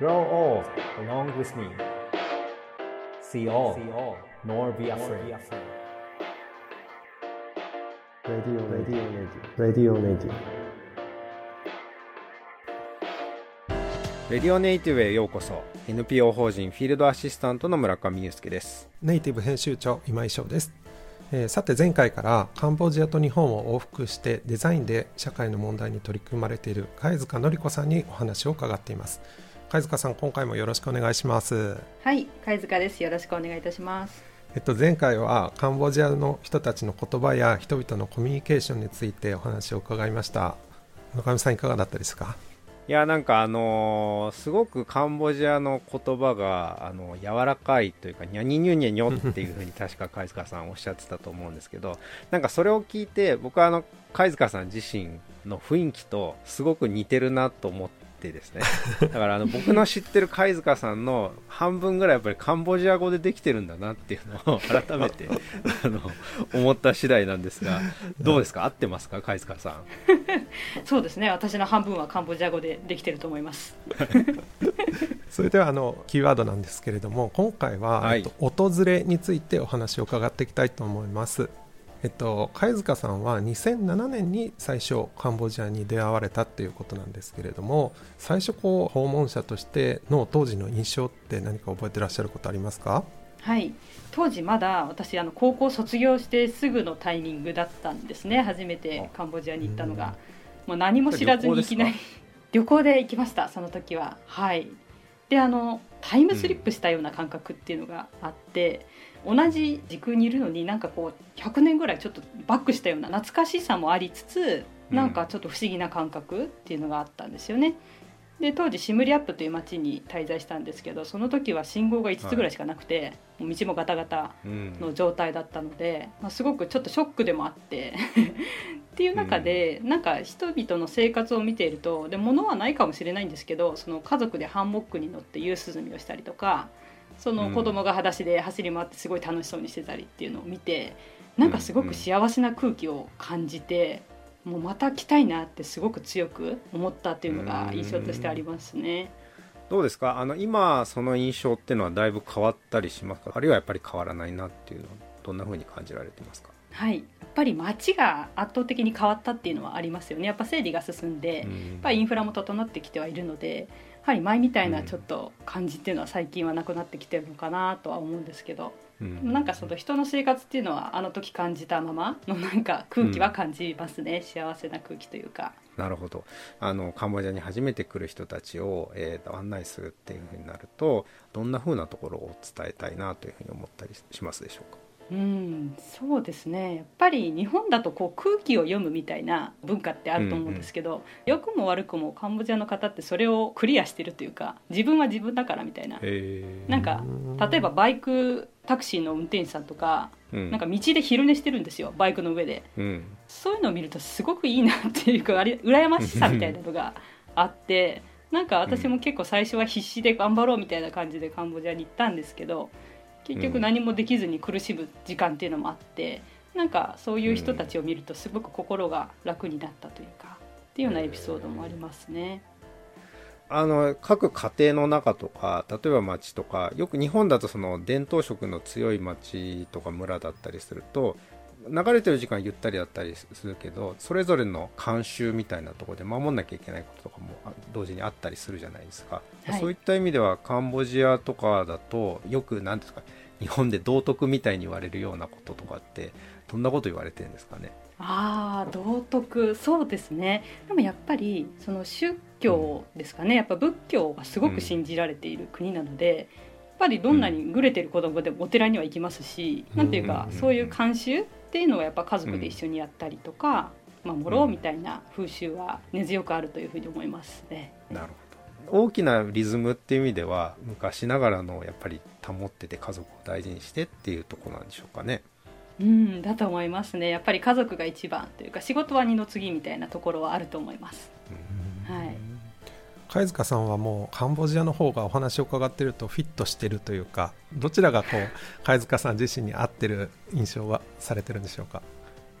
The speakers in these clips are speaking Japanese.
Grow old along with me. See all, nor be afraid. Radio, radio, radio, radio, radio. レディオネイティブへようこそ。NPO 法人フィールドアシスタントの村上祐介です。ネイティブ編集長今井翔です、えーさて前回からカンボジアと日本を往復してデザインで社会の問題に取り組まれている貝塚典子さんにお話を伺っています貝塚さん今回もよろしくお願いしますはい、貝塚です。よろしくお願いいたします。えっと、前回はカンボジアの人たちの言葉や人々のコミュニケーションについてお話を伺いました村上さんいかがだったですか？いやなんかあのーすごくカンボジアの言葉があの柔らかいというかニャニニュニャニョっていうふうに確か貝塚さんおっしゃってたと思うんですけど なんかそれを聞いて僕はあの貝塚さん自身の雰囲気とすごく似てるなと思ってですねだからあの僕の知ってる貝塚さんの半分ぐらいやっぱりカンボジア語でできてるんだなっていうのを 改めて あの思った次第なんですがどうですか？合ってますか？貝塚さん そうですね。私の半分はカンボジア語でできてると思います。それではあのキーワードなんですけれども今回は、はいえっと、訪れについてお話を伺っていきたいと思います。えっと、貝塚さんは2007年に最初カンボジアに出会われたっていうことなんですけれども最初こう訪問者としての当時の印象って何か覚えてらっしゃることありますか？はい。当時まだ私あの高校卒業してすぐのタイミングだったんですね。初めてカンボジアに行ったのが、もう何も知らずにいきなり旅行で行きました。その時は。はい。であのタイムスリップしたような感覚っていうのがあって、同じ時空にいるのになんかこう100年ぐらいちょっとバックしたような懐かしさもありつつなんかちょっと不思議な感覚っていうのがあったんですよね。で当時シムリアップという町に滞在したんですけどその時は信号が5つぐらいしかなくて、もう道もガタガタうん。の状態だったので、まあ、すごくちょっとショックでもあって っていう中で、なんか人々の生活を見ているとで物はないかもしれないんですけどその家族でハンモックに乗って夕涼みをしたりとかその子供が裸足で走り回ってすごい楽しそうにしてたりっていうのを見てなんかすごく幸せな空気を感じて。もうまた来たいなってすごく強く思ったっていうのが印象としてありますね。どうですか？あの今その印象っていうのはだいぶ変わったりしますか？あるいはやっぱり変わらないなっていうのはどんな風に感じられてますか？はい、やっぱり街が圧倒的に変わったっていうのはありますよね。やっぱ整理が進んで、やっぱりインフラも整ってきてはいるのでやはり前みたいなちょっと感じっていうのは最近はなくなってきてるのかなとは思うんですけど、うん。なんかその人の生活っていうのはあの時感じたままのなんか空気は感じますね、幸せな空気というか。なるほど。あのカンボジアに初めて来る人たちを、えーと案内するっていう風になるとどんな風なところを伝えたいなというふうに思ったりしますでしょうか？うん、そうですね。やっぱり日本だとこう空気を読むみたいな文化ってあると思うんですけど、良くも悪くもカンボジアの方ってそれをクリアしてるというか自分は自分だからみたいな。へなんか例えばバイクタクシーの運転手さんとかうん。なんか道で昼寝してるんですよバイクの上で。うん。そういうのを見るとすごくいいなっていうかあれ羨ましさみたいなのがあってなんか私も結構最初は必死で頑張ろうみたいな感じでカンボジアに行ったんですけど結局何もできずに苦しむ時間っていうのもあってなんかそういう人たちを見るとすごく心が楽になったというかっていうようなエピソードもありますね。あの各家庭の中とか例えば町とかよく日本だとその伝統色の強い町とか村だったりすると流れてる時間ゆったりだったりするけどそれぞれの慣習みたいなところで守んなきゃいけないこととかもあ同時にあったりするじゃないですか、はい。そういった意味ではカンボジアとかだとよく何ですか日本で道徳みたいに言われるようなこととかってどんなこと言われてるんですかね？ああ道徳。そうですね。でもやっぱりその宗教ですかね。やっぱ仏教がすごく信じられている国なので、やっぱりどんなにぐれてる子供でもお寺には行きますし、うんなんていうか、うん。そういう慣習っていうのはやっぱ家族で一緒にやったりとか、守ろうみたいな風習は根強くあるというふうに思いますね。なるほど。大きなリズムっていう意味では昔ながらのやっぱり保ってて家族を大事にしてっていうところなんでしょうかね。うんだと思いますね。やっぱり家族が一番というか仕事は二の次みたいなところはあると思います。はい貝塚さんはもうカンボジアの方がお話を伺ってるとフィットしてるというかどちらがこう貝塚さん自身に合ってる印象はされてるんでしょうか？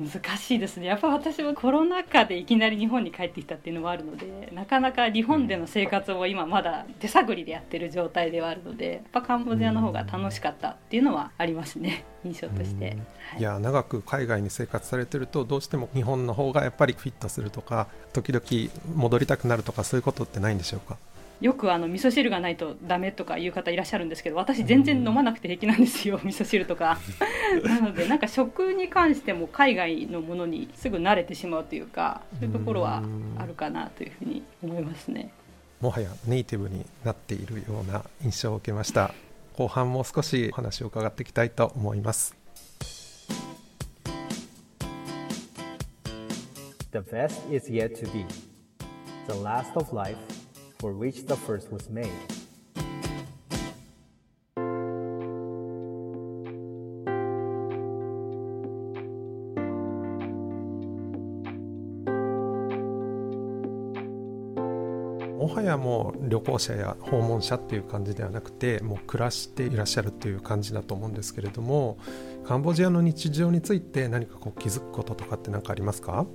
難しいですね。やっぱ私もコロナ禍でいきなり日本に帰ってきたっていうのもあるのでなかなか日本での生活を今まだ手探りでやってる状態ではあるのでやっぱカンボジアの方が楽しかったっていうのはありますね。印象として、はい、いや長く海外に生活されてるとどうしても日本の方がやっぱりフィットするとか時々戻りたくなるとかそういうことってないんでしょうか？よくあの味噌汁がないとダメとかいう方いらっしゃるんですけど私全然飲まなくて平気なんですよ味噌汁とか。なのでなんか食に関しても海外のものにすぐ慣れてしまうというかそういうところはあるかなというふうに思いますね。もはやネイティブになっているような印象を受けました。後半も少しお話を伺っていきたいと思います。The best is yet to be. The last of life for which the first was made. もはやもう旅行者や訪問者っていう感じではなくてもう暮らしていらっしゃるっていう感じだと思うんですけれどもカンボジアの日常について何かこう気づくこととかって何かありますか？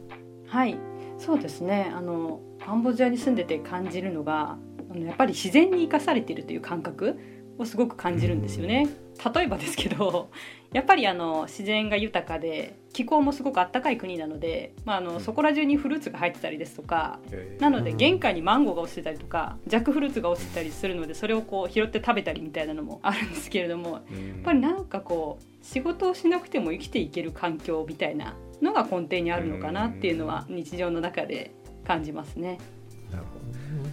はいそうですねあのカンボジアに住んでて感じるのがあのやっぱり自然に生かされているという感覚をすごく感じるんですよね。例えばですけどやっぱりあの自然が豊かで気候もすごくあったかい国なので、まあ、あのそこら中にフルーツが入ってたりですとかなので玄関にマンゴーが落ちてたりとかジャックフルーツが落ちてたりするのでそれをこう拾って食べたりみたいなのもあるんですけれどもやっぱりなんかこう仕事をしなくても生きていける環境みたいなのが根底にあるのかなっていうのは日常の中で感じますね。なるほ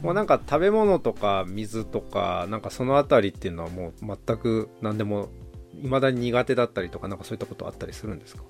ど。もうなんか食べ物とか水とかなんかその辺りっていうのはもう全く何でもいまだに苦手だったりとかなんかそういったことあったりするんですか？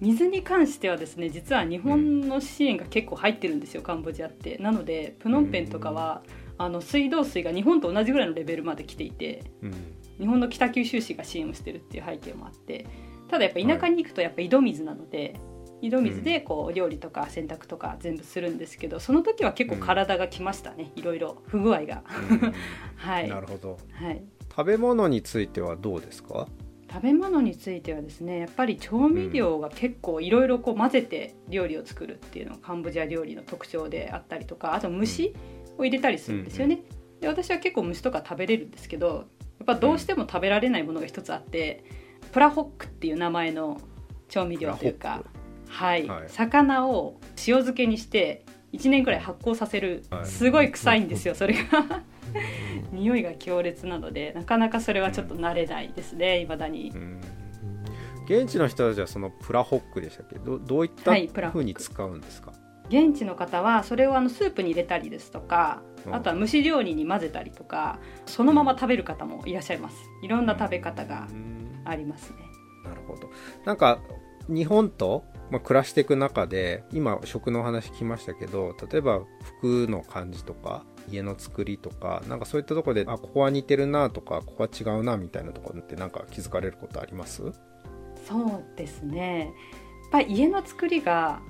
水に関してはですね実は日本の支援が結構入ってるんですよ、カンボジアって。なのでプノンペンとかは、あの水道水が日本と同じぐらいのレベルまで来ていて、うん、日本の北九州市が支援をしてるっていう背景もあってただやっぱ田舎に行くとやっぱ井戸水なので、井戸水でこう料理とか洗濯とか全部するんですけどその時は結構体がきましたね、いろいろ不具合が、はい。なるほど、はい、食べ物についてはどうですか？食べ物についてはですねやっぱり調味料が結構いろいろ混ぜて料理を作るっていうのがカンボジア料理の特徴であったりとかあと虫を入れたりするんですよね。で私は結構虫とか食べれるんですけどやっぱどうしても食べられないものが一つあってプラホックっていう名前の調味料というかはい、はい、魚を塩漬けにして1年ぐらい発酵させる、すごい臭いんですよそれが匂いが強烈なのでなかなかそれはちょっと慣れないですねいまだに。現地の人たちはそのプラホックでしたけ？どどういったふうに使うんですか、はい、現地の方はそれをあのスープに入れたりですとかあとは蒸し料理に混ぜたりとかそのまま食べる方もいらっしゃいます。いろんな食べ方がありますね。なるほど。なんか日本とまあ、暮らしていく中で今食の話聞きましたけど例えば服の感じとか家の作りとかなんかそういったところであここは似てるなとかここは違うなみたいなところってなんか気づかれることあります？そうですね。やっぱり家の作りが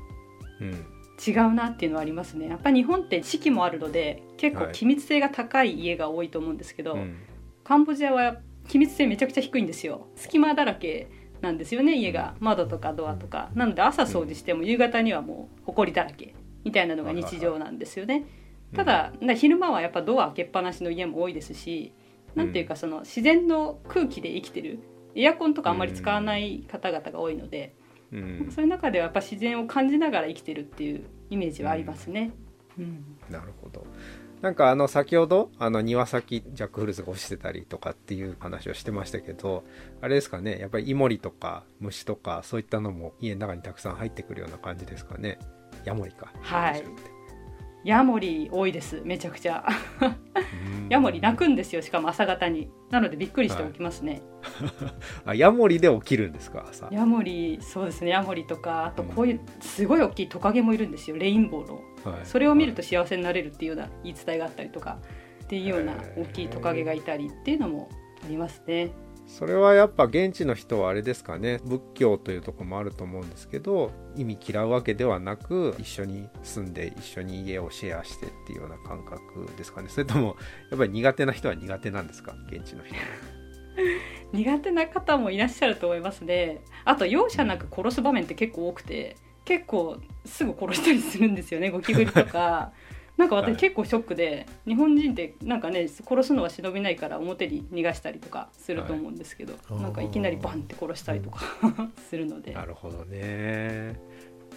違うなっていうのはありますね。やっぱり日本って四季もあるので結構気密性が高い家が多いと思うんですけど、はいうん、カンボジアは気密性めちゃくちゃ低いんですよ。隙間だらけなんですよね家が。窓とかドアとか。なので朝掃除しても夕方にはもう埃だらけみたいなのが日常なんですよねただ昼間はやっぱドア開けっぱなしの家も多いですしなんていうかその自然の空気で生きてるエアコンとかあんまり使わない方々が多いので、うん、そういう中ではやっぱ自然を感じながら生きてるっていうイメージはありますね。うん、なるほど。なんかあの先ほどあの庭先ジャックフルーツが落ちてたりとかっていう話をしてましたけどあれですかねやっぱりイモリとか虫とかそういったのも家の中にたくさん入ってくるような感じですかね。ヤモリか。はいヤモリ多いです。めちゃくちゃ。ヤモリ鳴くんですよしかも朝方に。なのでびっくりして起きますね、はい、あヤモリで起きるんですか朝。ヤモリそうですね。ヤモリとかあとこういうすごい大きいトカゲもいるんですよレインボーの、はい、それを見ると幸せになれるっていうような言い伝えがあったりとかっていうような大きいトカゲがいたりっていうのもありますね。それはやっぱ現地の人はあれですかね。仏教というとこもあると思うんですけど意味嫌うわけではなく一緒に住んで一緒に家をシェアしてっていうような感覚ですかね。それともやっぱり苦手な人は苦手なんですか？現地の人。苦手な方もいらっしゃると思いますね。あと容赦なく殺す場面って結構多くて結構すぐ殺したりするんですよねゴキブリとか なんか私結構ショックで、日本人ってなんかね殺すのは忍びないから表に逃がしたりとかすると思うんですけど、はい、なんかいきなりバンって殺したりとかするので。なるほどね。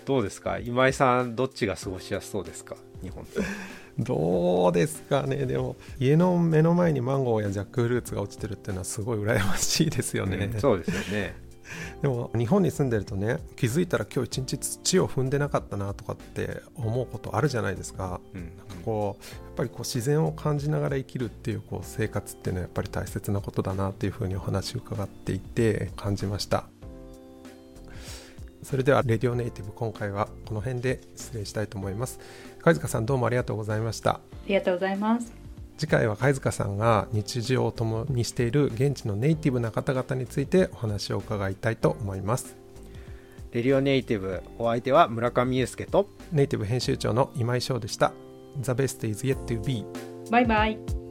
どうですか？今井さんどっちが過ごしやすそうですか？日本と どうですかね？でも家の目の前にマンゴーやジャックフルーツが落ちてるっていうのはすごい羨ましいですよね、うん、そうですよね でも日本に住んでるとね気づいたら今日一日土を踏んでなかったなとかって思うことあるじゃないですか,、うん、なんかこうやっぱりこう自然を感じながら生きるっていうこう生活っていうのはやっぱり大切なことだなっていうふうにお話を伺っていて感じました。それではレディオネイティブ今回はこの辺で失礼したいと思います。貝塚さんどうもありがとうございました。ありがとうございます次回は貝塚さんが日常を共にしている現地のネイティブな方々についてお話を伺いたいと思います。レディオネイティブお相手は村上裕介と。ネイティブ編集長の今井翔でした。The best is yet to be バイバイ